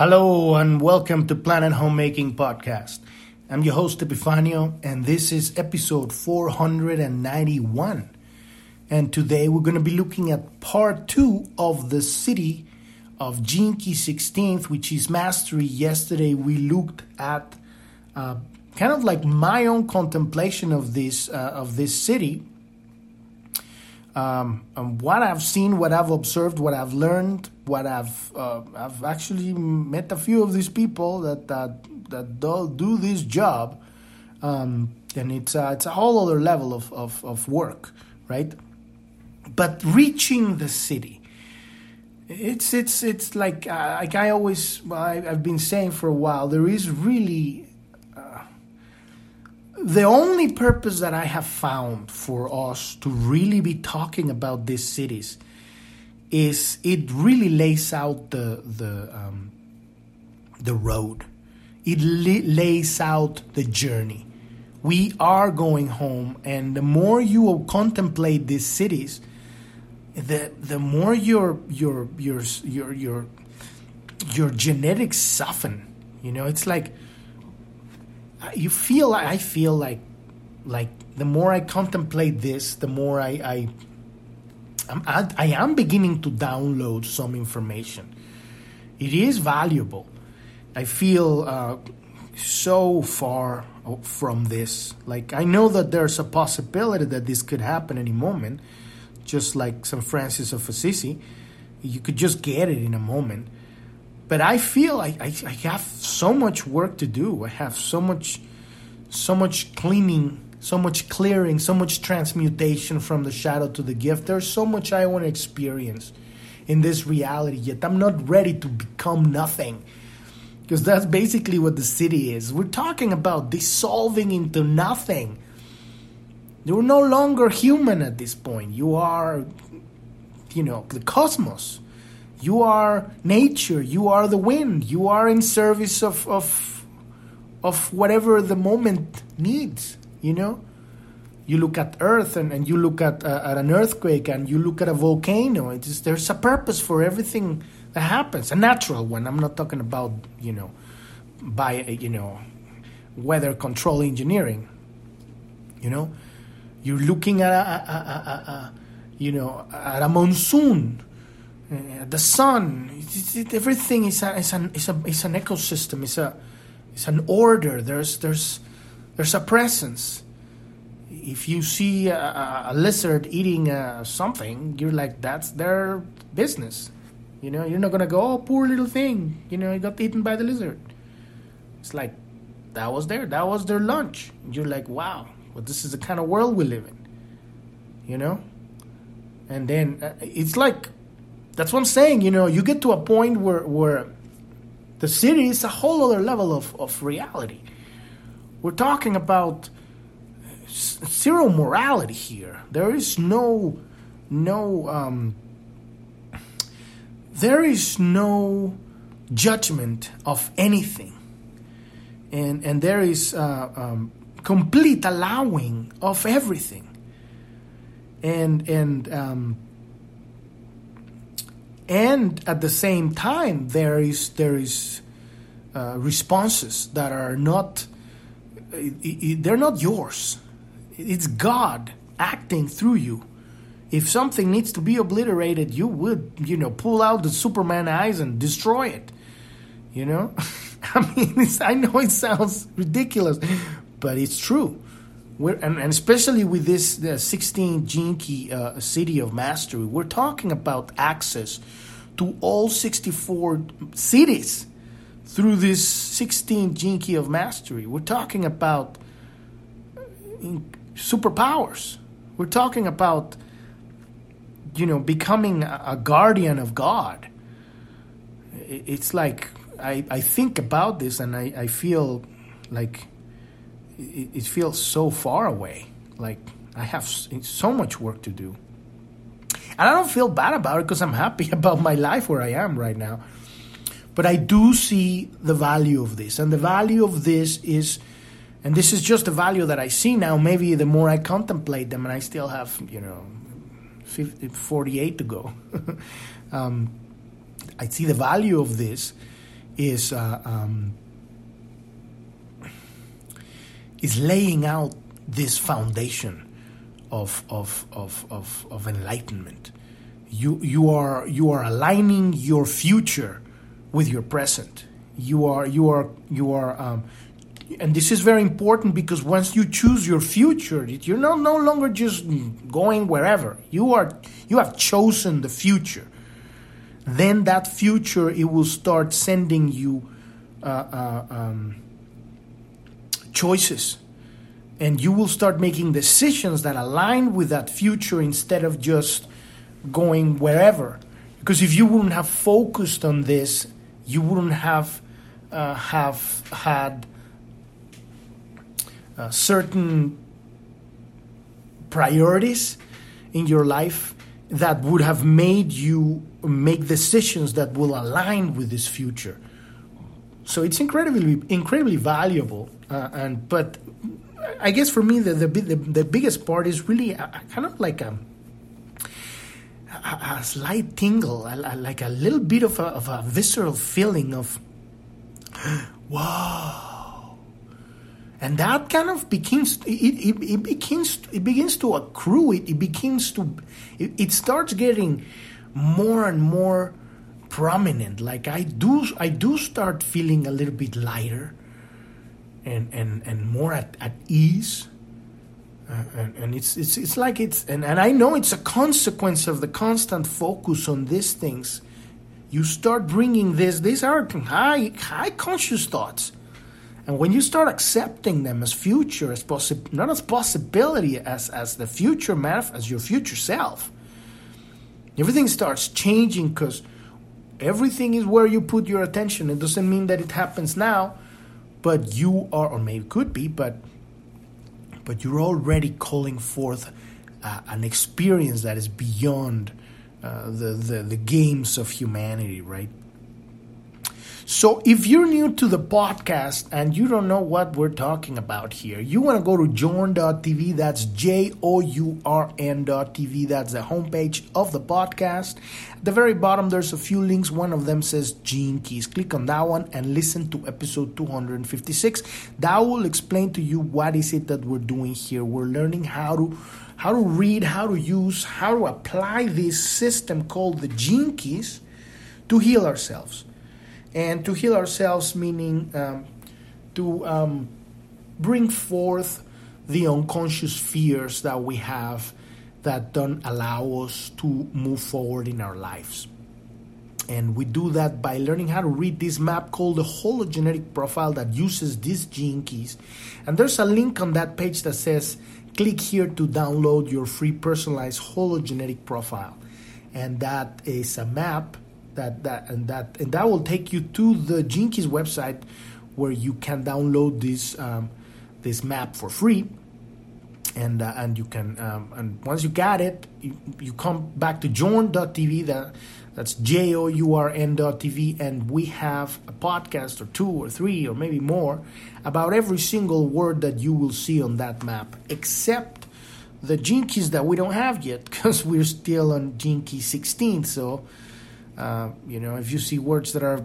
Hello and welcome to Planet Homemaking Podcast. I'm your host Epifanio and this is episode 491. And today we're going to be looking at part 2 of the Siddhi of Key 16th, which is mastery. Yesterday we looked at uh, kind of like my own contemplation of this uh, of this Siddhi. Um, what I've seen, what I've observed, what I've learned, what I've uh, I've actually met a few of these people that that that do, this job, um, and it's uh, it's a whole other level of, of, of work, right? But reaching the Siddhi, it's it's it's like uh, like I always I, have been saying for a while. There is really uh, the only purpose that I have found for us to really be talking about these Siddhis is it really lays out the the um, the road. It lays out the journey. We are going home, and the more you contemplate these Siddhis, the the more your your your your your your genetics soften. You know, it's like you feel. I feel like like the more I contemplate this, the more I, I I'm, I am beginning to download some information. It is valuable. I feel uh, so far from this. Like, I know that there's a possibility that this could happen any moment, just like St. Francis of Assisi. You could just get it in a moment. But I feel I, I, I have so much work to do. I have so much, so much cleaning so much clearing, so much transmutation from the shadow to the gift. There's so much I want to experience in this reality, yet I'm not ready to become nothing. Because that's basically what the Siddhi is. We're talking about dissolving into nothing. You're no longer human at this point. You are, you know, the cosmos. You are nature. You are the wind. You are in service of, of, of whatever the moment needs you know? You look at earth and, and you look at, uh, at an earthquake and you look at a volcano it's there's a purpose for everything that happens. A natural one. I'm not talking about you know by you know weather control engineering. You know? You're looking at a, a, a, a you know at a monsoon uh, the sun. It, it, everything is, a, is, an, is, a, is an ecosystem. It's a it's an order. There's there's there's a presence. If you see a, a lizard eating uh, something, you're like, that's their business. You know, you're not gonna go, oh, poor little thing. You know, he got eaten by the lizard. It's like that was there. That was their lunch. You're like, wow, well, this is the kind of world we live in. You know, and then uh, it's like that's what I'm saying. You know, you get to a point where where the Siddhi is a whole other level of, of reality. We're talking about zero morality here. There is no, no, um, there is no judgment of anything, and and there is uh, um, complete allowing of everything, and and um, and at the same time there is there is uh, responses that are not they're not yours. It's God acting through you. If something needs to be obliterated, you would, you know, pull out the Superman eyes and destroy it. You know, I mean, I know it sounds ridiculous, but it's true. We're, and, and especially with this the 16 gene key uh, Siddhi of mastery, we're talking about access to all 64 Siddhis through this 16 gene key of mastery. We're talking about uh, superpowers. We're talking about, you know, becoming a guardian of God. It's like I, I think about this and I, I feel like it, it feels so far away. Like I have so much work to do. And I don't feel bad about it because I'm happy about my life where I am right now. But I do see the value of this. And the value of this is, and this is just the value that I see now. Maybe the more I contemplate them, and I still have, you know, 50, 48 to go, um, I see the value of this is uh, um, is laying out this foundation of, of, of, of, of enlightenment. You, you, are, you are aligning your future with your present. You are, you are, you are, um, and this is very important because once you choose your future, you're no, no longer just going wherever. You are, you have chosen the future. Then that future, it will start sending you uh, uh, um, choices and you will start making decisions that align with that future instead of just going wherever. Because if you wouldn't have focused on this, you wouldn't have uh, have had uh, certain priorities in your life that would have made you make decisions that will align with this future. So it's incredibly incredibly valuable, uh, and but I guess for me, the the, the, the biggest part is really a, a kind of like a, a, a slight tingle, like a little bit of a, of a visceral feeling of, wow. And that kind of begins, it, it, it begins, it begins to accrue. It, it begins to, it, it starts getting more and more prominent. Like I do, I do start feeling a little bit lighter and and and more at, at ease Uh, and, and it's it's it's like it's and, and I know it's a consequence of the constant focus on these things. You start bringing this these are high high conscious thoughts. And when you start accepting them as future as possi- not as possibility as as the future manif- as your future self everything starts changing because everything is where you put your attention. It doesn't mean that it happens now but you are, or maybe could be, but but you're already calling forth uh, an experience that is beyond uh, the, the the games of humanity, right? So, if you're new to the podcast and you don't know what we're talking about here, you want to go to journ.tv. That's J O U R N.tv. That's the homepage of the podcast. At the very bottom, there's a few links. One of them says Gene Keys. Click on that one and listen to episode 256. That will explain to you what is it that we're doing here. We're learning how to how to read, how to use, how to apply this system called the Gene Keys to heal ourselves and to heal ourselves, meaning um, to um, bring forth the unconscious fears that we have that don't allow us to move forward in our lives. And we do that by learning how to read this map called the hologenetic profile that uses these gene keys. And there's a link on that page that says, click here to download your free personalized hologenetic profile. And that is a map that that and that and that will take you to the Keys website where you can download this um, this map for free. And uh, and you can um, and once you got it you, you come back to journ.tv that that's j-o-u-r-n.tv and we have a podcast or two or three or maybe more about every single word that you will see on that map except the Gene Keys that we don't have yet because we're still on Gene Key 16 so uh, you know, if you see words that are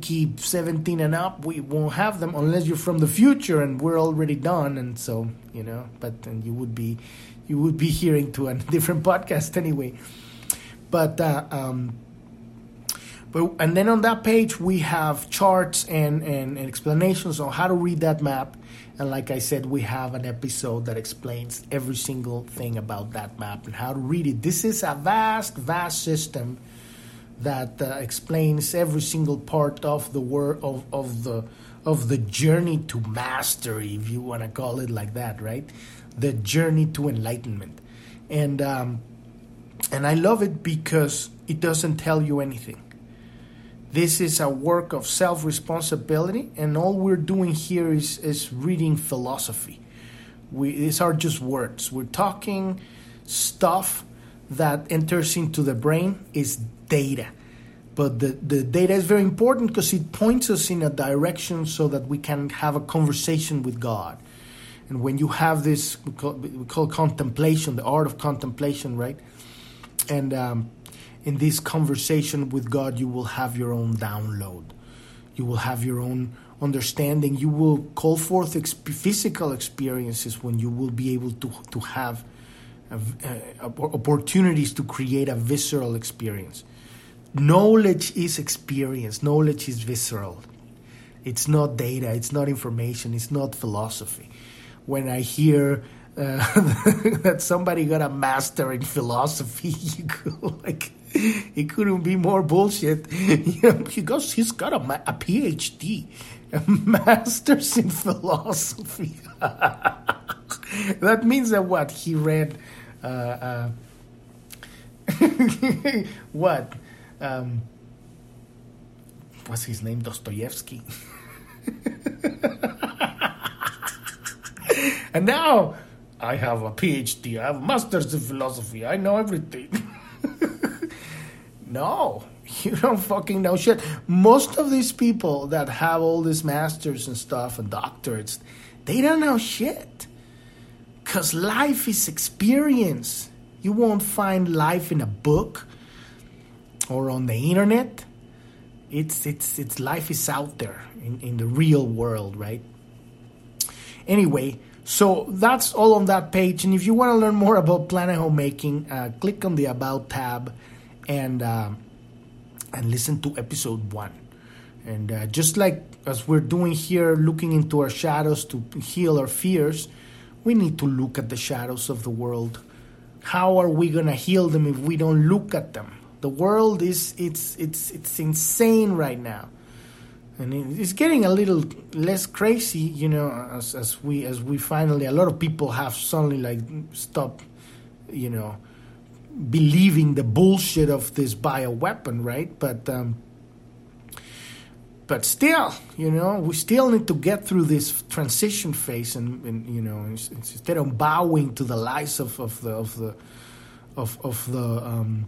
key 17 and up, we won't have them unless you're from the future and we're already done. And so, you know, but then you would be, you would be hearing to a different podcast anyway. But, uh, um, but and then on that page we have charts and, and, and explanations on how to read that map. And like I said, we have an episode that explains every single thing about that map and how to read it. This is a vast, vast system that uh, explains every single part of the word of, of the of the journey to mastery, if you want to call it like that, right? The journey to enlightenment, and um, and I love it because it doesn't tell you anything. This is a work of self responsibility, and all we're doing here is is reading philosophy. We these are just words. We're talking stuff that enters into the brain is data. But the, the data is very important because it points us in a direction so that we can have a conversation with God. And when you have this, we call, we call contemplation, the art of contemplation, right? And um, in this conversation with God, you will have your own download. You will have your own understanding. You will call forth exp- physical experiences when you will be able to to have opportunities to create a visceral experience. Knowledge is experience. Knowledge is visceral. It's not data. It's not information. It's not philosophy. When I hear uh, that somebody got a master in philosophy, you like, it couldn't be more bullshit. You know, he goes, he's got a, a PhD, a master's in philosophy. that means that what he read, uh, uh, what, um, what's his name, Dostoevsky. and now I have a PhD, I have a master's in philosophy, I know everything. no, you don't fucking know shit. Most of these people that have all these masters and stuff and doctorates, they don't know shit. Because life is experience. You won't find life in a book or on the internet. It's, it's, it's life is out there in, in the real world, right? Anyway, so that's all on that page. And if you want to learn more about planet homemaking, uh, click on the About tab and uh, and listen to episode one. And uh, just like as we're doing here, looking into our shadows to heal our fears, we need to look at the shadows of the world. How are we gonna heal them if we don't look at them? The world is it's it's it's insane right now and it's getting a little less crazy, you know, as, as we as we finally a lot of people have suddenly like stopped, you know, believing the bullshit of this bioweapon, right? But um, but still, you know, we still need to get through this transition phase, and, and you know, instead of bowing to the lies of, of the of the of of the um,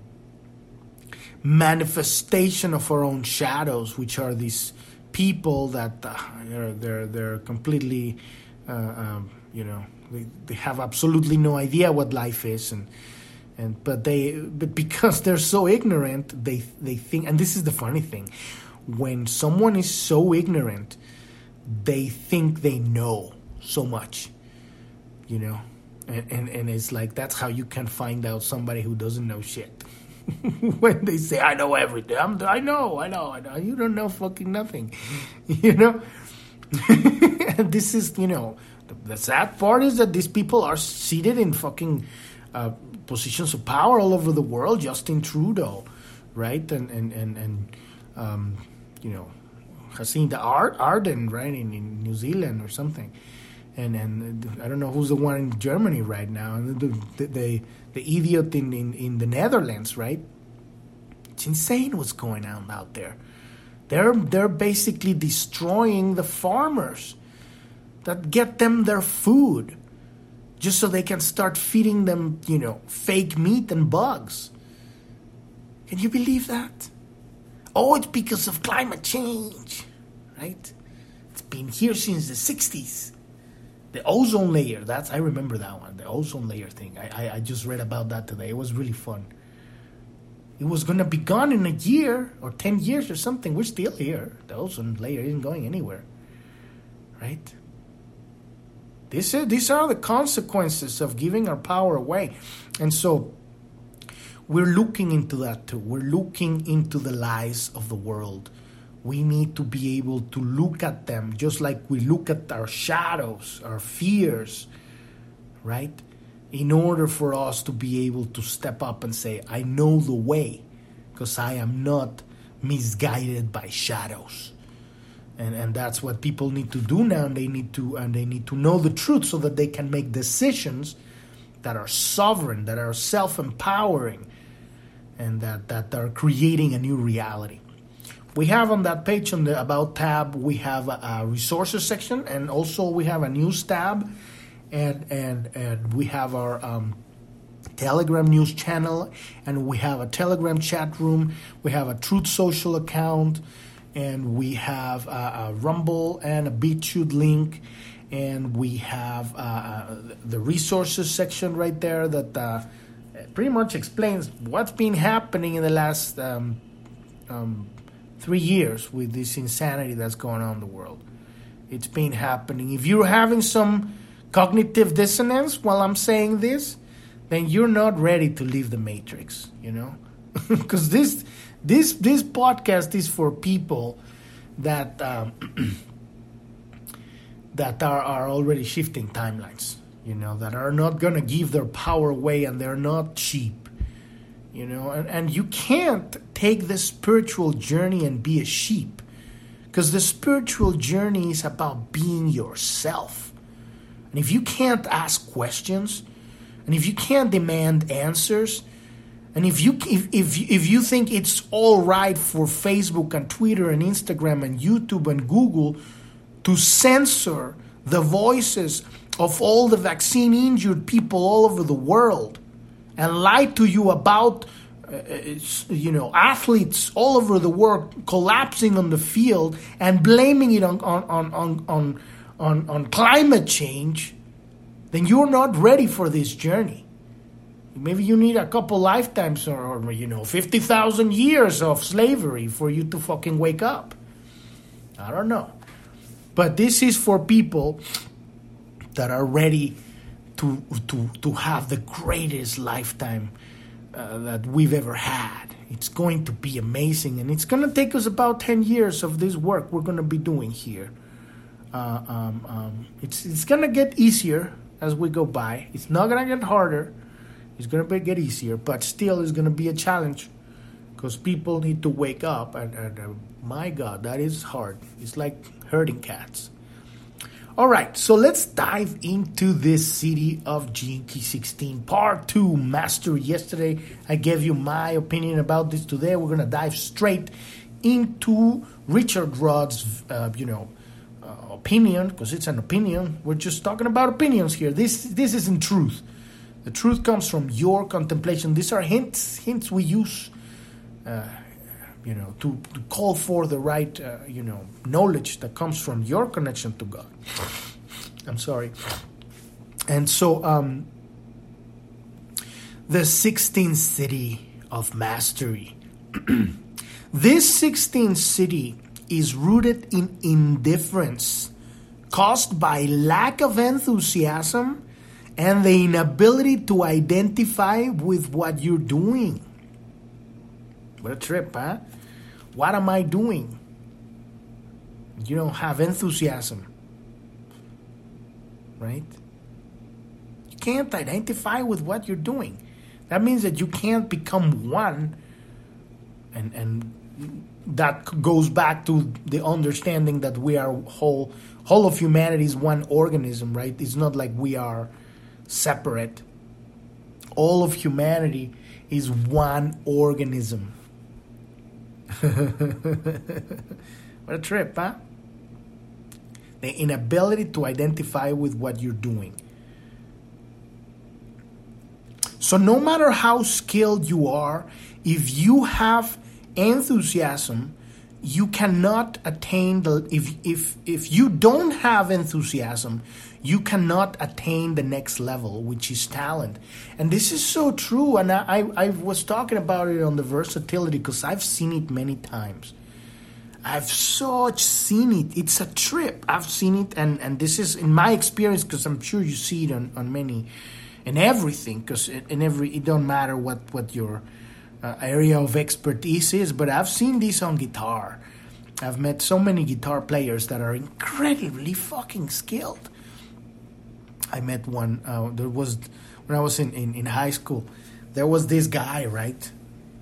manifestation of our own shadows, which are these people that uh, they're, they're they're completely uh, um, you know they, they have absolutely no idea what life is and and but they but because they're so ignorant they they think and this is the funny thing when someone is so ignorant they think they know so much you know and, and and it's like that's how you can find out somebody who doesn't know shit when they say I know everything. I'm, I know, I know, I know. You don't know fucking nothing, you know. this is, you know, the, the, sad part is that these people are seated in fucking uh, positions of power all over the world. Justin Trudeau, right, and and and and um, you know, Jacinda Ardern, right, in, in New Zealand or something and and I don't know who's the one in Germany right now, and the the, the, the idiot in, in, in the Netherlands, right? It's insane what's going on out there. They're they're basically destroying the farmers that get them their food, just so they can start feeding them, you know, fake meat and bugs. Can you believe that? Oh, it's because of climate change, right? It's been here since the 60s the ozone layer. That's I remember that one. The ozone layer thing. I, I, I just read about that today. It was really fun. It was gonna be gone in a year or ten years or something. We're still here. The ozone layer isn't going anywhere. Right? This is, these are the consequences of giving our power away. And so we're looking into that too. We're looking into the lies of the world we need to be able to look at them just like we look at our shadows, our fears, right? In order for us to be able to step up and say, I know the way, because I am not misguided by shadows. And, and that's what people need to do now and they need to and they need to know the truth so that they can make decisions that are sovereign that are self-empowering and that, that are creating a new reality. We have on that page on the about tab we have a, a, resources section and also we have a news tab and and and we have our um, telegram news channel and we have a telegram chat room we have a truth social account and we have a, a rumble and a BitChute link and we have uh, uh, the resources section right there that uh, pretty much explains what's been happening in the last um, um, three years with this insanity that's going on in the world. It's been happening. If you're having some cognitive dissonance while I'm saying this, then you're not ready to leave the matrix, you know? Because this this this podcast is for people that um, that are, are already shifting timelines, you know, that are not gonna give their power away and they're not cheap. You know, and, and you can't take the spiritual journey and be a sheep. Because the spiritual journey is about being yourself. And if you can't ask questions, and if you can't demand answers, and if you if, if if you think it's all right for Facebook and Twitter and Instagram and YouTube and Google to censor the voices of all the vaccine injured people all over the world and lie to you about uh, you know athletes all over the world collapsing on the field and blaming it on on on on on, on, on climate change then you're not ready for this journey. Maybe you need a couple lifetimes or, or you know 50,000 years of slavery for you to fucking wake up. I don't know. But this is for people that are ready to to to have the greatest lifetime uh, that we've ever had. It's going to be amazing, and it's going to take us about ten years of this work we're going to be doing here. Uh, um, um, it's it's going to get easier as we go by. It's not going to get harder. It's going to get easier, but still, it's going to be a challenge because people need to wake up. And, and uh, my God, that is hard. It's like herding cats. All right, so let's dive into this Siddhi of Key 16 part 2 master Yesterday, I gave you my opinion about this. Today, we're going to dive straight into Richard Rudd's uh, you know, uh, opinion because it's an opinion. We're just talking about opinions here. This this isn't truth. The truth comes from your contemplation. These are hints hints we use uh, you know, to, to call for the right, uh, you know, knowledge that comes from your connection to God. I'm sorry. And so, um, the 16th Siddhi of mastery. this 16th Siddhi is rooted in indifference caused by lack of enthusiasm and the inability to identify with what you're doing. What a trip, huh? What am I doing? You don't have enthusiasm. Right? You can't identify with what you're doing. That means that you can't become one and and that goes back to the understanding that we are whole whole of humanity is one organism, right? It's not like we are separate. All of humanity is one organism. what a trip, huh? The inability to identify with what you're doing. So, no matter how skilled you are, if you have enthusiasm, you cannot attain the if if if you don't have enthusiasm you cannot attain the next level which is talent and this is so true and i i, I was talking about it on the versatility because i've seen it many times i've such seen it it's a trip i've seen it and and this is in my experience because i'm sure you see it on on many in everything because in every it don't matter what what your uh, area of expertise is, but I've seen this on guitar. I've met so many guitar players that are incredibly fucking skilled. I met one, uh, there was, when I was in, in, in, high school, there was this guy, right?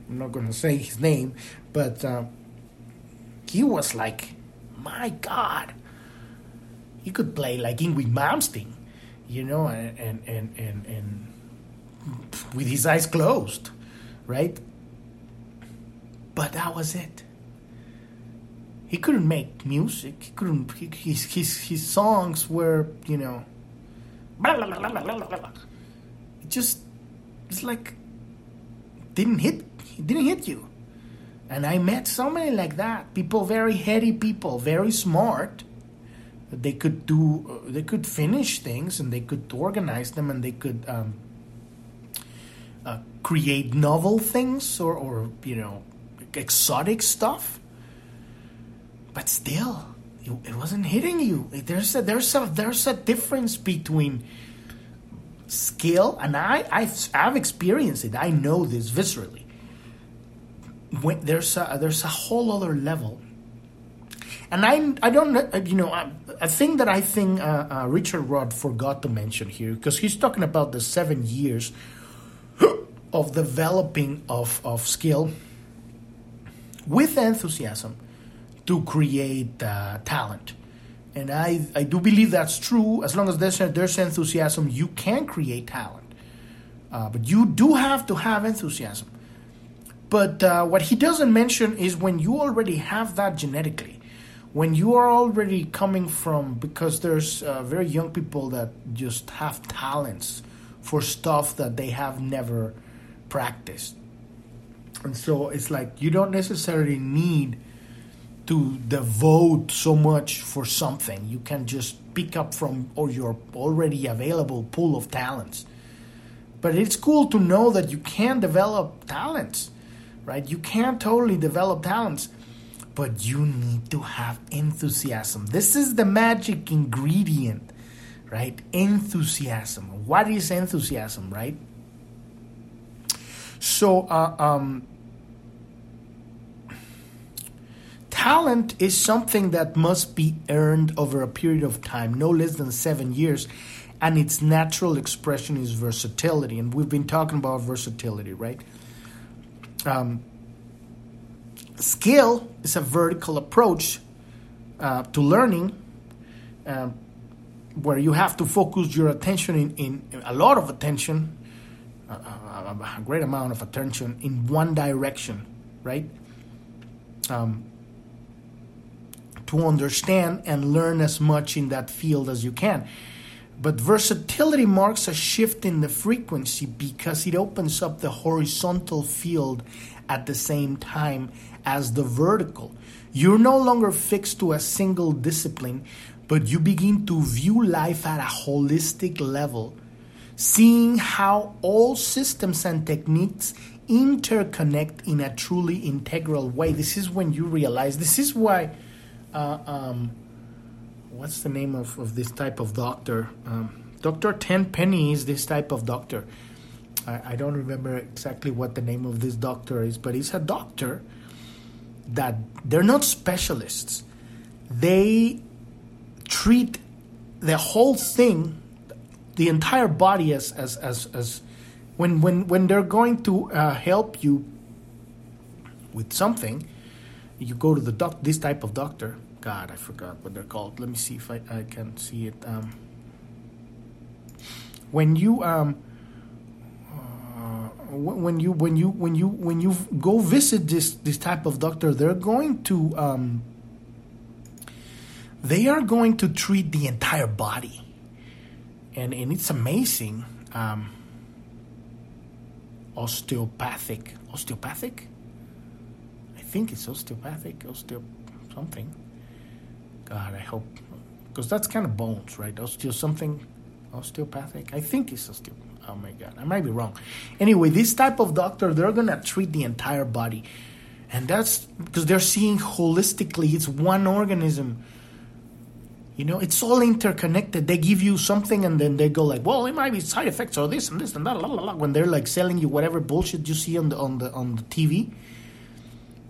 I'm not to say his name, but uh, he was like, my God, he could play like Yngwie Malmsteen, you know, and, and, and, and, and with his eyes closed, right? But that was it. He couldn't make music. He couldn't. He, his his his songs were you know. It just it's like didn't hit. It didn't hit you. And I met so many like that. People, very heady people, very smart. They could do. They could finish things, and they could organize them, and they could. Um, create novel things or, or you know exotic stuff but still, it, wasn't hitting you. There's a, there's a there's a difference between skill, and I I've, I've experienced it. I know this viscerally. When there's a there's a whole other level, and I I don't you know a, thing that I think uh, uh, Richard Rudd forgot to mention here because he's talking about the seven years of developing of of skill with enthusiasm to create uh, talent. And I, I do believe that's true. As long as there's, there's enthusiasm, you can create talent. Uh, but you do have to have enthusiasm. But uh, what he doesn't mention is when you already have that genetically, when you are already coming from, because there's uh, very young people that just have talents for stuff that they have never practiced. And so it's like you don't necessarily need to devote so much for something. You can just pick up from or your already available pool of talents. But it's cool to know that you can develop talents, right? You can totally develop talents, but you need to have enthusiasm. This is the magic ingredient, right? Enthusiasm. What is enthusiasm, right? So, uh, um, talent is something that must be earned over a period of time, no less than seven years, and its natural expression is versatility. And we've been talking about versatility, right? Um, skill is a vertical approach uh, to learning. Um, where you have to focus your attention in, in a lot of attention a, a, great amount of attention in one direction, right? Um, to understand and learn as much in that field as you can. But versatility marks a shift in the frequency because it opens up the horizontal field at the same time as the vertical. You're no longer fixed to a single discipline, but you begin to view life at a holistic level seeing how all systems and techniques interconnect in a truly integral way. This is when you realize, this is why, uh, um, what's the name of, of this type of doctor? Um, Dr. Tenpenny is this type of doctor. I, I don't remember exactly what the name of this doctor is, but he's a doctor that they're not specialists. They treat the whole thing the entire body as as as, as when when when they're going to uh, help you with something, you go to the doc this type of doctor. God, I forgot what they're called. Let me see if I, I can see it. Um, when you um, uh, when you when you when you when you go visit this this type of doctor, they're going to um, they are going to treat the entire body and and it's amazing. Um, osteopathic, osteopathic. I think it's osteopathic, osteo something. God, I hope because that's kind of bones, right? Osteo something, osteopathic. I think it's osteo. Oh my God, I might be wrong. Anyway, this type of doctor, they're gonna treat the entire body, and that's because they're seeing holistically. It's one organism you know, it's all interconnected. They give you something and then they go like, "Well, it might be side effects or this and this and that." Blah, blah, blah, when they're like selling you whatever bullshit you see on the on the on the TV,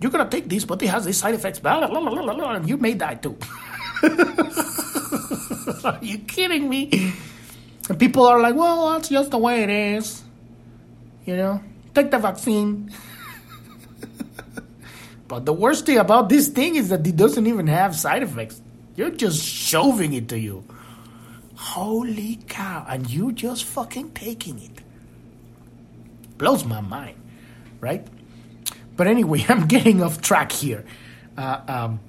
you're gonna take this, but it has these side effects. Blah, blah, blah, blah, blah, and you may die too. are you kidding me? And people are like, "Well, that's just the way it is." You know, take the vaccine. but the worst thing about this thing is that it doesn't even have side effects. You're just shoving it to you. Holy cow. And you just fucking taking it. Blows my mind, right? But anyway, I'm getting off track here. Uh, um,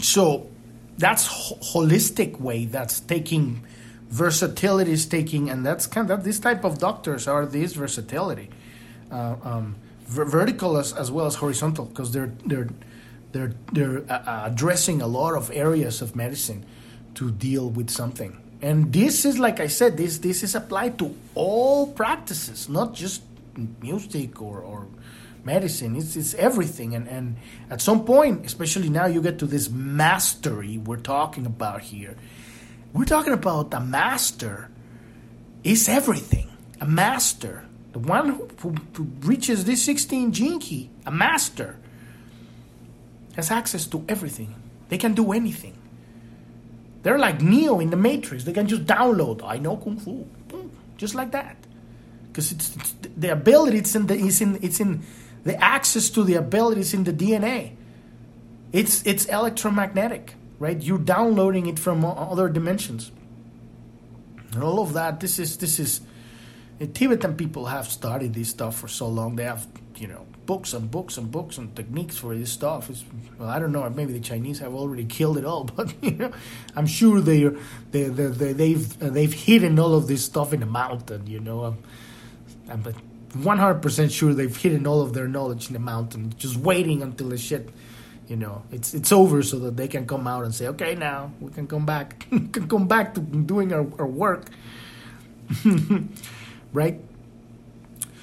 so that's holistic way. That's taking versatility is taking, and that's kind of this type of doctors are this versatility, uh, um, vertical as, as well as horizontal, because they're they're they're they're uh, uh, addressing a lot of areas of medicine to deal with something. And this is like I said, this this is applied to all practices, not just music or, or medicine. It's, it's everything. And, and at some point, especially now, you get to this mastery we're talking about here. We're talking about a master is everything. A master. The one who, who, who reaches this 16 gene key, a master, has access to everything. They can do anything. They're like Neo in the Matrix. They can just download. I know kung fu, just like that. Because it's, it's, the ability. It's in the. It's in. It's in the access to the abilities in the DNA. It's it's electromagnetic, right? You're downloading it from other dimensions. And all of that. This is this is. the Tibetan people have studied this stuff for so long. They have you know books and books and books and techniques for this stuff. It's, well, I don't know. Maybe the Chinese have already killed it all, but you know, I'm sure they they, they, they they've they've hidden all of this stuff in the mountain. You know, um, I'm, I'm 100% sure they've hidden all of their knowledge in the mountain, just waiting until the shit, you know, it's it's over so that they can come out and say, okay, now we can come back, can come back to doing our, our work, right?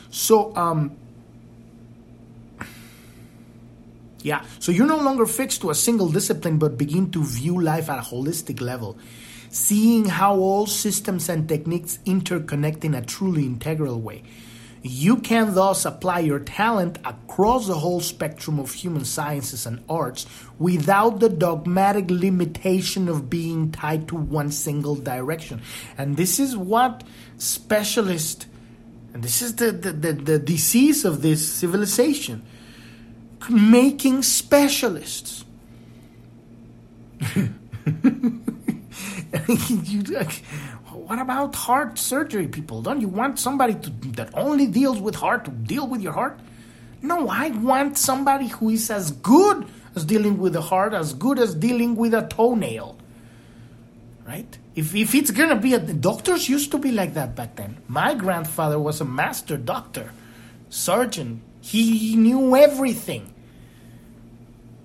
So, um, Yeah. So you're no longer fixed to a single discipline, but begin to view life at a holistic level, seeing how all systems and techniques interconnect in a truly integral way. You can thus apply your talent across the whole spectrum of human sciences and arts without the dogmatic limitation of being tied to one single direction. And this is what specialists, and this is the, the, the, the disease of this civilization making specialists. what about heart surgery people? Don't you want somebody to, that only deals with heart to deal with your heart? No, I want somebody who is as good as dealing with the heart, as good as dealing with a toenail. Right? If, if it's gonna be a doctors used to be like that back then. My grandfather was a master doctor, surgeon. He knew everything.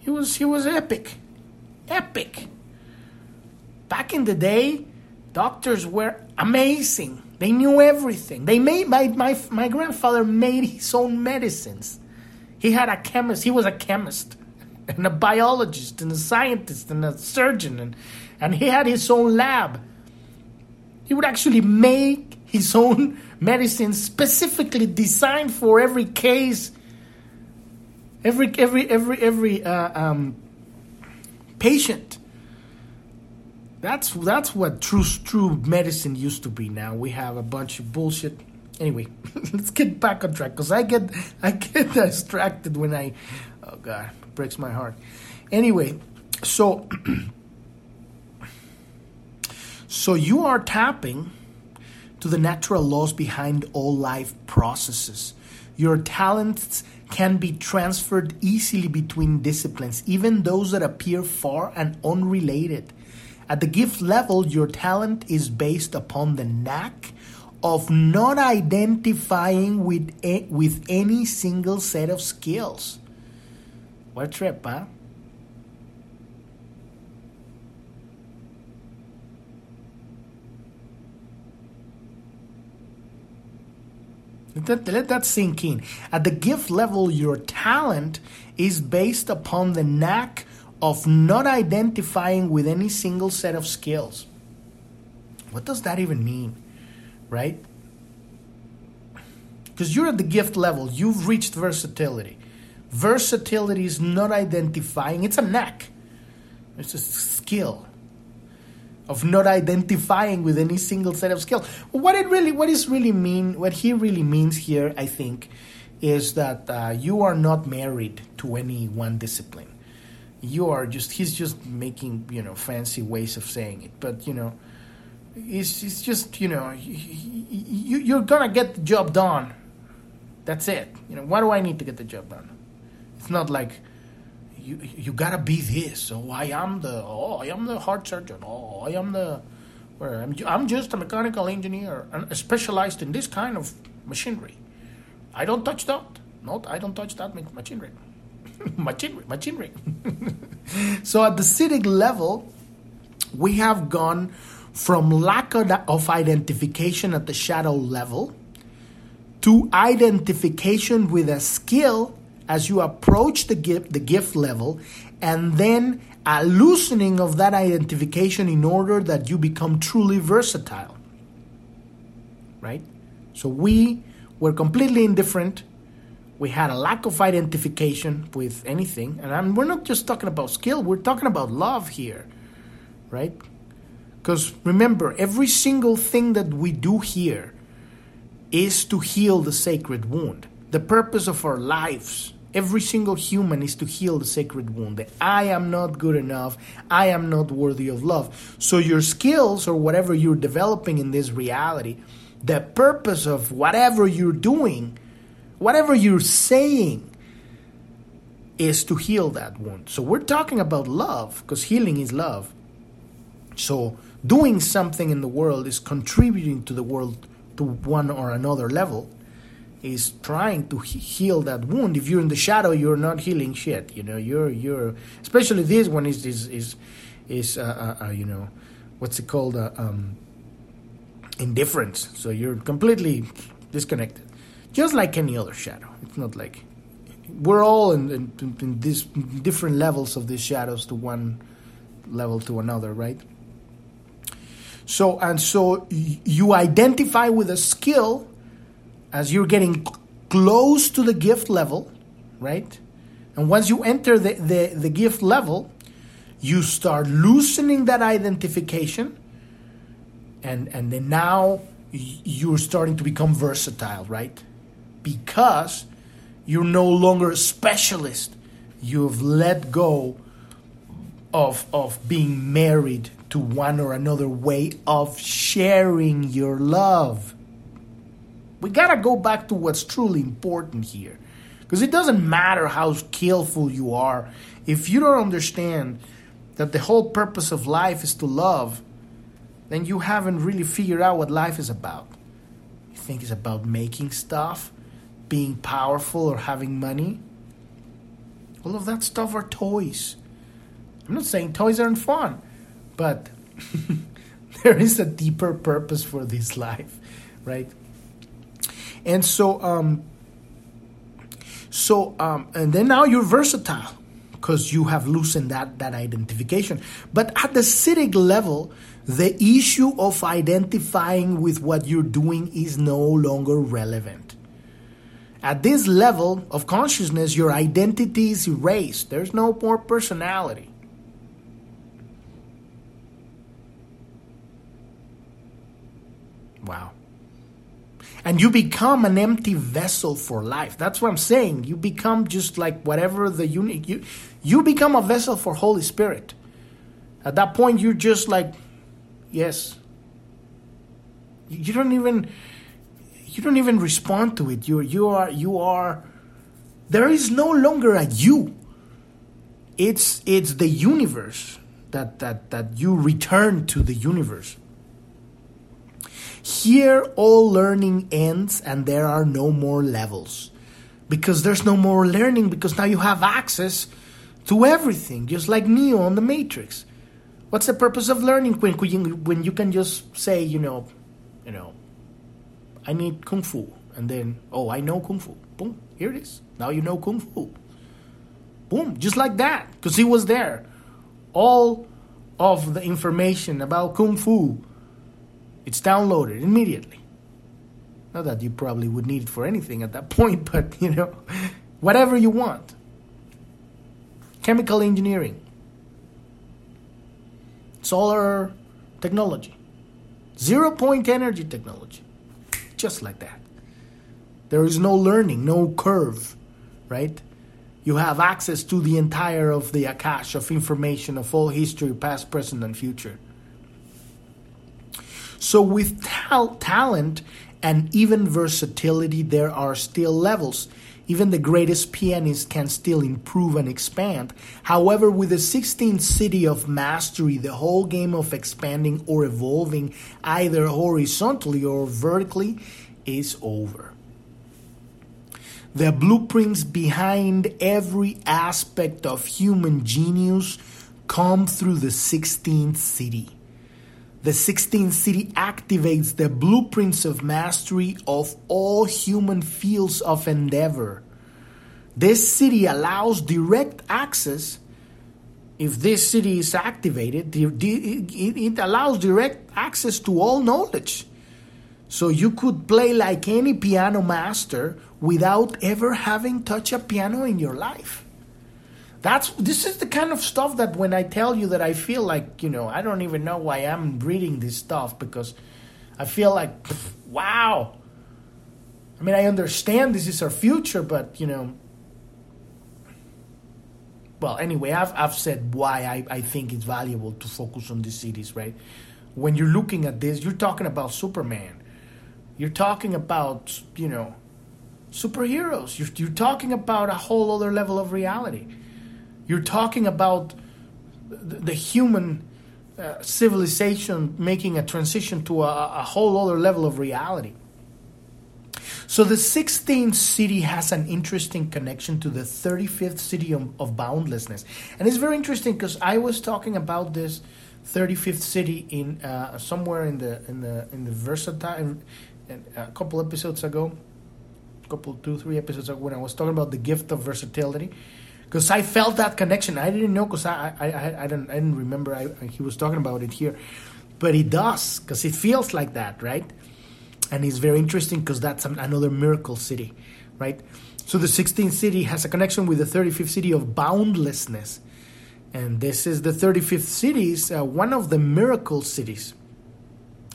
He was he was epic. Epic. Back in the day, doctors were amazing. They knew everything. They made my, my my grandfather made his own medicines. He had a chemist. He was a chemist and a biologist and a scientist and a surgeon and and he had his own lab. He would actually make his own medicine specifically designed for every case Every every every every uh, um, patient. That's that's what true true medicine used to be. Now we have a bunch of bullshit. Anyway, let's get back on track because I get I get distracted when I. Oh God, breaks my heart. Anyway, so so you are tapping to the natural laws behind all life processes. Your talents can be transferred easily between disciplines, even those that appear far and unrelated. At the gift level, your talent is based upon the knack of not identifying with, a, with any single set of skills. What a trip, huh? Let that, let that sink in. At the gift level, your talent is based upon the knack of not identifying with any single set of skills. What does that even mean? Right? Because you're at the gift level, you've reached versatility. Versatility is not identifying, it's a knack, it's a skill of not identifying with any single set of skills. What it really, what is really mean, what he really means here, I think, is that uh, you are not married to any one discipline. You are just, he's just making, you know, fancy ways of saying it. But, you know, it's, it's just, you know, you, you're to get the job done. That's it. You know, why do I need to get the job done? It's not like, you you gotta be this. Oh, I am the oh, I am the heart surgeon. Oh, I am the where I'm, I'm just a mechanical engineer and specialized in this kind of machinery. I don't touch that. No, I don't touch that machinery. machinery, machinery. so at the Siddhic level, we have gone from lack of identification at the shadow level to identification with a skill as you approach the gift, the gift level, and then a loosening of that identification in order that you become truly versatile. Right? So we were completely indifferent. We had a lack of identification with anything. And I'm, we're not just talking about skill, we're talking about love here. Right? Because remember, every single thing that we do here is to heal the sacred wound. The purpose of our lives, every single human, is to heal the sacred wound. That I am not good enough, I am not worthy of love. So, your skills or whatever you're developing in this reality, the purpose of whatever you're doing, whatever you're saying, is to heal that wound. So, we're talking about love because healing is love. So, doing something in the world is contributing to the world to one or another level is trying to heal that wound. If you're in the shadow you're not healing shit you know? You're you're especially this one is is is is uh, uh, uh, you know what's it called? Uh, um, indifference. So you're completely disconnected just like any other shadow it's not like we're all in, in, in these different levels of these shadows to one level to another right so and so you identify with a skill as you're getting close to the gift level, right? And once you enter the, the, the gift level, you start loosening that identification and and then now you're starting to become versatile, right? Because you're no longer a specialist. You've let go of of being married to one or another way of sharing your love. We gotta go back to what's truly important here. Because it doesn't matter how skillful you are, if you don't understand that the whole purpose of life is to love, then you haven't really figured out what life is about. You think it's about making stuff, being powerful, or having money. All of that stuff are toys. I'm not saying toys aren't fun. But there is a deeper purpose for this life, right? And so, um, so, um, and then now you're versatile because you have loosened that that identification. But at the Siddhic level, the issue of identifying with what you're doing is no longer relevant. At this level of consciousness, your identity is erased. There's no more personality. Wow. And you become an empty vessel for life. That's what I'm saying. You become just like whatever the unique you you become a vessel for Holy Spirit. At that point you're just like yes. You don't even you don't even respond to it. You you are you are there is no longer a you. It's it's the universe that that that you return to the universe. Here, all learning ends and there are no more levels. Because there's no more learning, because now you have access to everything, just like Neo on the Matrix. What's the purpose of learning when, when you can just say, you know, you know, I need kung fu, and then oh, I know kung fu. Boom, here it is. Now you know kung fu. Boom, just like that, because he was there. All of the information about kung fu it's downloaded immediately. Not that you probably would need it for anything at that point, but you know, whatever you want. Chemical engineering, solar technology, zero point energy technology, just like that. There is no learning, no curve, right? You have access to the entire of the Akash of information of all history, past, present, and future. So, with tal- talent and even versatility, there are still levels. Even the greatest pianist can still improve and expand. However, with the 16th Siddhi of mastery, the whole game of expanding or evolving either horizontally or vertically is over. The blueprints behind every aspect of human genius come through the 16th Siddhi. The 16th Siddhi activates the blueprints of mastery of all human fields of endeavor. This Siddhi allows direct access. If this Siddhi is activated, it allows direct access to all knowledge. So you could play like any piano master without ever having touched a piano in your life. That's this is the kind of stuff that when I tell you that I feel like, you know, I don't even know why I'm reading this stuff because I feel like wow. I mean, I understand this is our future, but you know, well, anyway, I've I've said why I, I think it's valuable to focus on these Siddhis, right? When you're looking at this, you're talking about Superman you're talking about, you know, superheroes. You're, you're talking about a whole other level of reality. You're talking about the, human uh, civilization making a transition to a, a whole other level of reality. So the 16th Siddhi has an interesting connection to the 35th Siddhi of, of boundlessness. And it's very interesting because I was talking about this 35th Siddhi in uh, somewhere in the in the in the versatile a couple episodes ago, a couple, two, three episodes ago, when I was talking about the gift of versatility, because I felt that connection. I didn't know because I, I, I, I, didn't, I didn't remember I, he was talking about it here, but he does because it feels like that, right? And it's very interesting because that's another miracle Siddhi, right? So the 16th Siddhi has a connection with the 35th Siddhi of boundlessness. And this is the 35th Siddhi, uh, one of the miracle Siddhis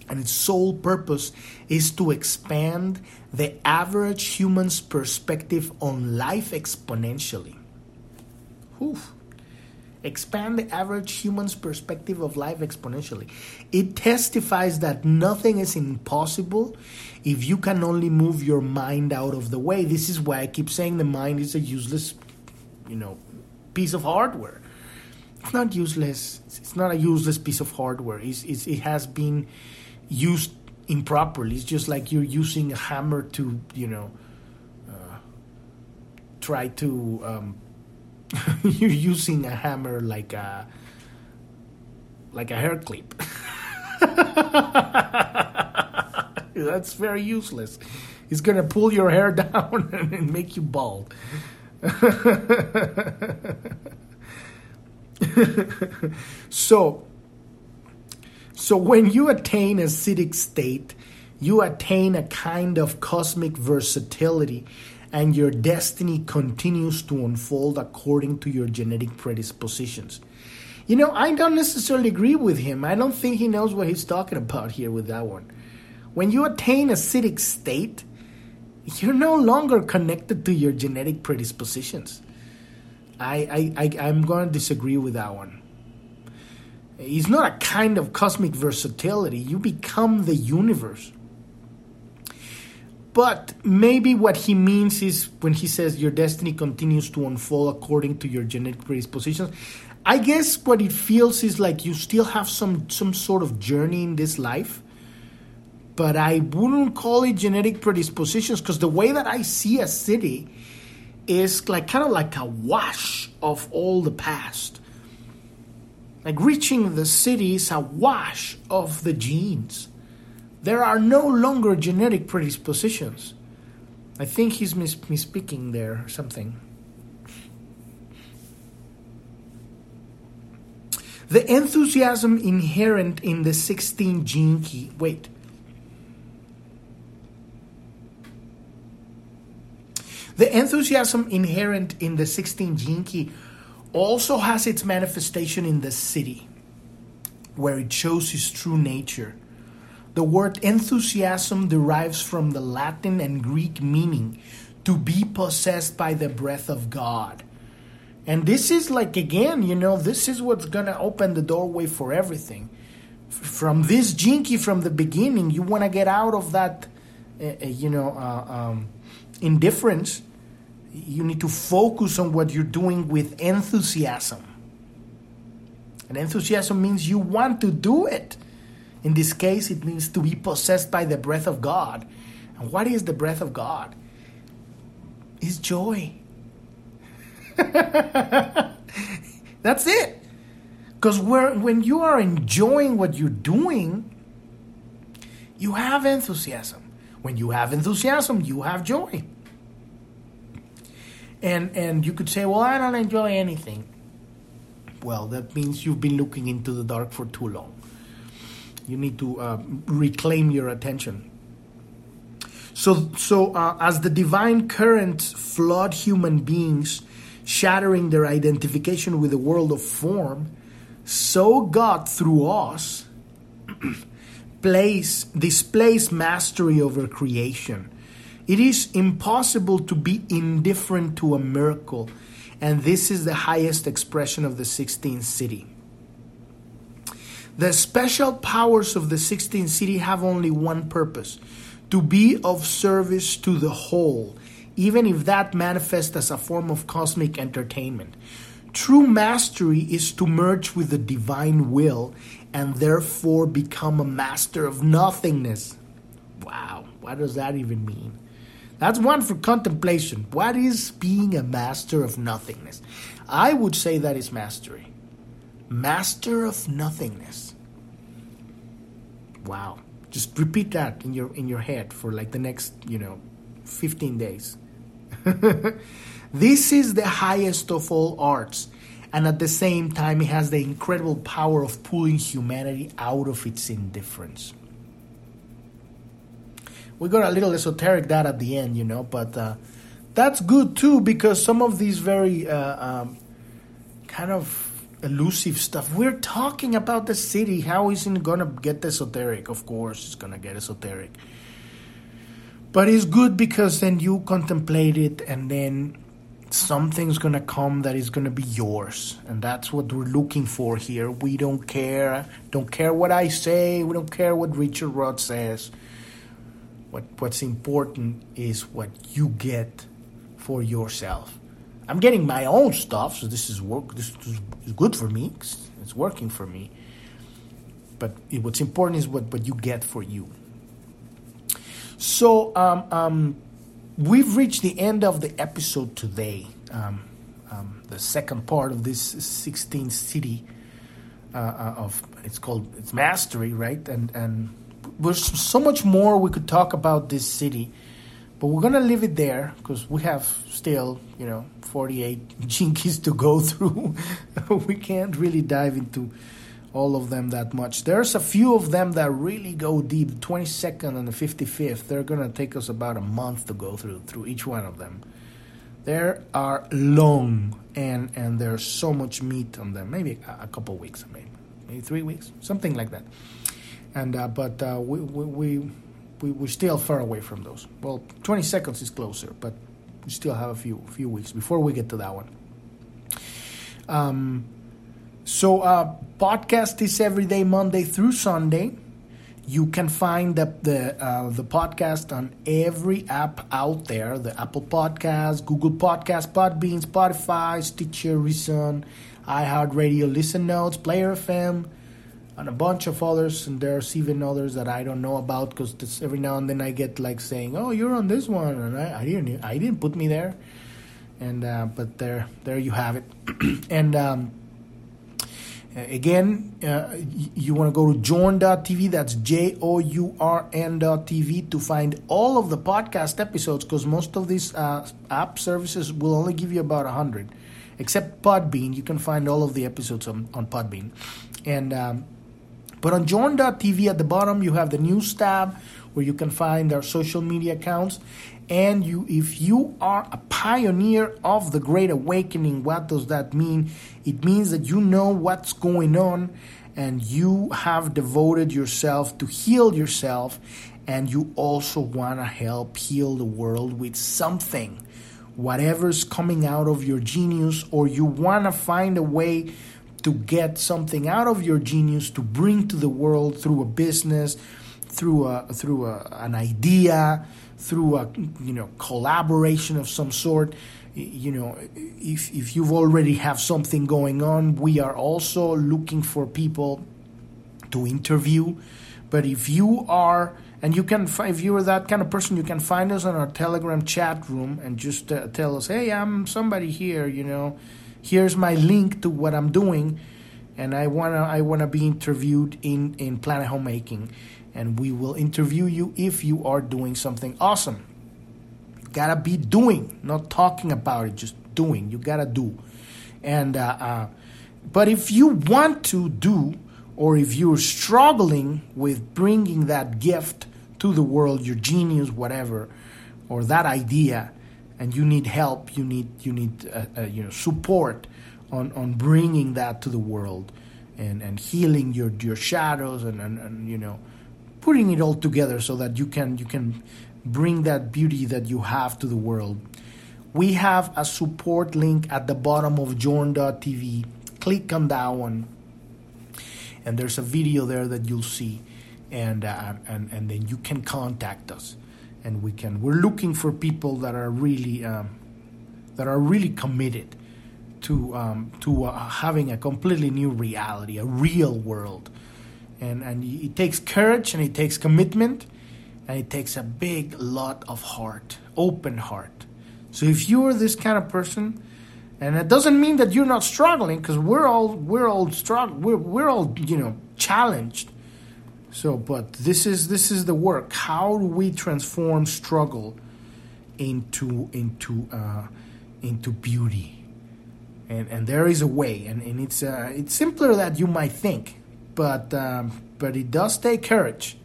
and its sole purpose is to expand the average human's perspective on life exponentially. Whew. Expand the average human's perspective of life exponentially. It testifies that nothing is impossible if you can only move your mind out of the way. This is why I keep saying the mind is a useless, you know, piece of hardware. It's not useless. It's not a useless piece of hardware. It's, it's, it has been used improperly. It's just like you're using a hammer to, you know, uh, try to. Um, you're using a hammer like a like a hair clip. That's very useless. It's gonna pull your hair down and make you bald. so so when you attain a Siddhic state, you attain a kind of cosmic versatility and your destiny continues to unfold according to your genetic predispositions. You know, I don't necessarily agree with him. I don't think he knows what he's talking about here with that one. When you attain a Siddhic state, you're no longer connected to your genetic predispositions. I, I, I, I'm going to disagree with that one. It's not a kind of cosmic versatility. You become the universe. But maybe what he means is when he says your destiny continues to unfold according to your genetic predispositions. I guess what it feels is like you still have some some sort of journey in this life. But I wouldn't call it genetic predispositions because the way that I see a Siddhi is like kind of like a wash of all the past like reaching the Siddhi is a wash of the genes. There are no longer genetic predispositions. I think he's mis- misspeaking there or something. The enthusiasm inherent in the 16 Gene Key. Wait. The enthusiasm inherent in the 16 Gene Key also has its manifestation in the Siddhi, where it shows its true nature. The word enthusiasm derives from the Latin and Greek meaning to be possessed by the breath of God. And this is like, again, you know, this is what's going to open the doorway for everything. From this key from the beginning, you want to get out of that, uh, you know, uh, um, indifference you need to focus on what you're doing with enthusiasm. And enthusiasm means you want to do it. In this case, it means to be possessed by the breath of God. And what is the breath of God? It's joy. That's it. Because when you are enjoying what you're doing, you have enthusiasm. When you have enthusiasm, you have joy. and and you could say, well, I don't enjoy anything. Well, that means you've been looking into the dark for too long. You need to uh, reclaim your attention. So, so uh, as the divine current flood human beings, shattering their identification with the world of form, so God through us place displays mastery over creation. It is impossible to be indifferent to a miracle, and this is the highest expression of the 16th Siddhi. The special powers of the 16th Siddhi have only one purpose to be of service to the whole, even if that manifests as a form of cosmic entertainment. True mastery is to merge with the divine will and therefore become a master of nothingness. Wow, what does that even mean? That's one for contemplation. What is being a master of nothingness? I would say that is mastery. Master of nothingness. Wow. Just repeat that in your in your head for like the next, you know, 15 days. This is the highest of all arts, and at the same time, it has the incredible power of pulling humanity out of its indifference. We got a little esoteric that at the end, you know, but uh, that's good too because some of these very uh, um, kind of elusive stuff. We're talking about the Siddhi. How is it going to get esoteric? Of course, it's going to get esoteric. But it's good because then you contemplate it and then something's gonna come that is gonna be yours and that's what we're looking for here we don't care don't care what i say we don't care what Richard Rudd says what what's important is what you get for yourself i'm getting my own stuff so this is work this is good for me it's working for me but what's important is what, what you get for you so um, um, we've reached the end of the episode today. Um, um, the second part of this 16th Siddhi uh, uh, of it's called it's mastery, right? And and there's so much more we could talk about this Siddhi, but we're gonna leave it there because we have still you know 48 Gene Keys to go through. we can't really dive into all of them that much. There's a few of them that really go deep. 22nd and the 55th, they're to take us about a month to go through through each one of them. They are long and and there's so much meat on them. Maybe a, a couple weeks, maybe maybe three weeks, something like that. And uh, but uh, we, we we we're still far away from those. Well, 20 seconds is closer, but we still have a few few weeks before we get to that one. Um, so, uh, podcast is every day, Monday through Sunday. You can find the the, uh, the podcast on every app out there: the Apple Podcast, Google Podcast, Podbean, Spotify, Stitcher, Reason, iHeartRadio, Listen Notes, Player FM, and a bunch of others. And there's even others that I don't know about because every now and then I get like saying, "Oh, you're on this one," and I, I didn't I didn't put me there. And uh, but there there you have it, and. Um, again, uh, you want to go to journ.tv, that's J O U R N.tv, to find all of the podcast episodes because most of these uh, app services will only give you about 100. Except Podbean, you can find all of the episodes on, on Podbean. And um, But on journ.tv at the bottom, you have the news tab where you can find our social media accounts. And you if you are a pioneer of the great awakening what does that mean? It means that you know what's going on and you have devoted yourself to heal yourself and you also want to help heal the world with something. Whatever's coming out of your genius or you want to find a way to get something out of your genius to bring to the world through a business through a through a, an idea through a you know collaboration of some sort. You know if if you've already have something going on we are also looking for people to interview. But if you are and you can if you're that kind of person you can find us on our telegram chat room and just uh, tell us hey i'm somebody here you know here's my link to what i'm doing and i want to i want to be interviewed in in planet homemaking and we will interview you if you are doing something awesome. gotta be doing, not talking about it, just doing. You gotta do. And uh, uh, but if you want to do, or if you're struggling with bringing that gift to the world, your genius, whatever, or that idea, and you need help, you need you need uh, uh, you know support on on bringing that to the world, and and healing your your shadows, and, and, and you know putting it all together so that you can you can bring that beauty that you have to the world. We have a support link at the bottom of journ.tv. Click on that one, and there's a video there that you'll see, and uh, and and then you can contact us and we can. We're looking for people that are really um, that are really committed to um, to uh, having a completely new reality, a real world, and and it takes courage and it takes commitment, and it takes a big lot of heart, open heart. So if you are this kind of person, and it doesn't mean that you're not struggling, because we're all we're all struggle, we're we're all you know challenged so, but this is this is the work. How do we transform struggle into into uh, into beauty? And and there is a way, and, and it's uh, it's simpler than you might think, but um, but it does take courage.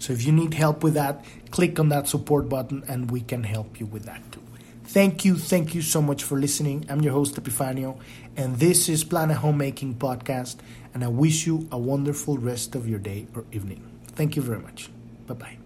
So if you need help with that, click on that support button, and we can help you with that too. Thank you, thank you so much for listening. I'm your host Epifanio, and this is Planet Homemaking Podcast and I wish you a wonderful rest of your day or evening. Thank you very much. Bye bye.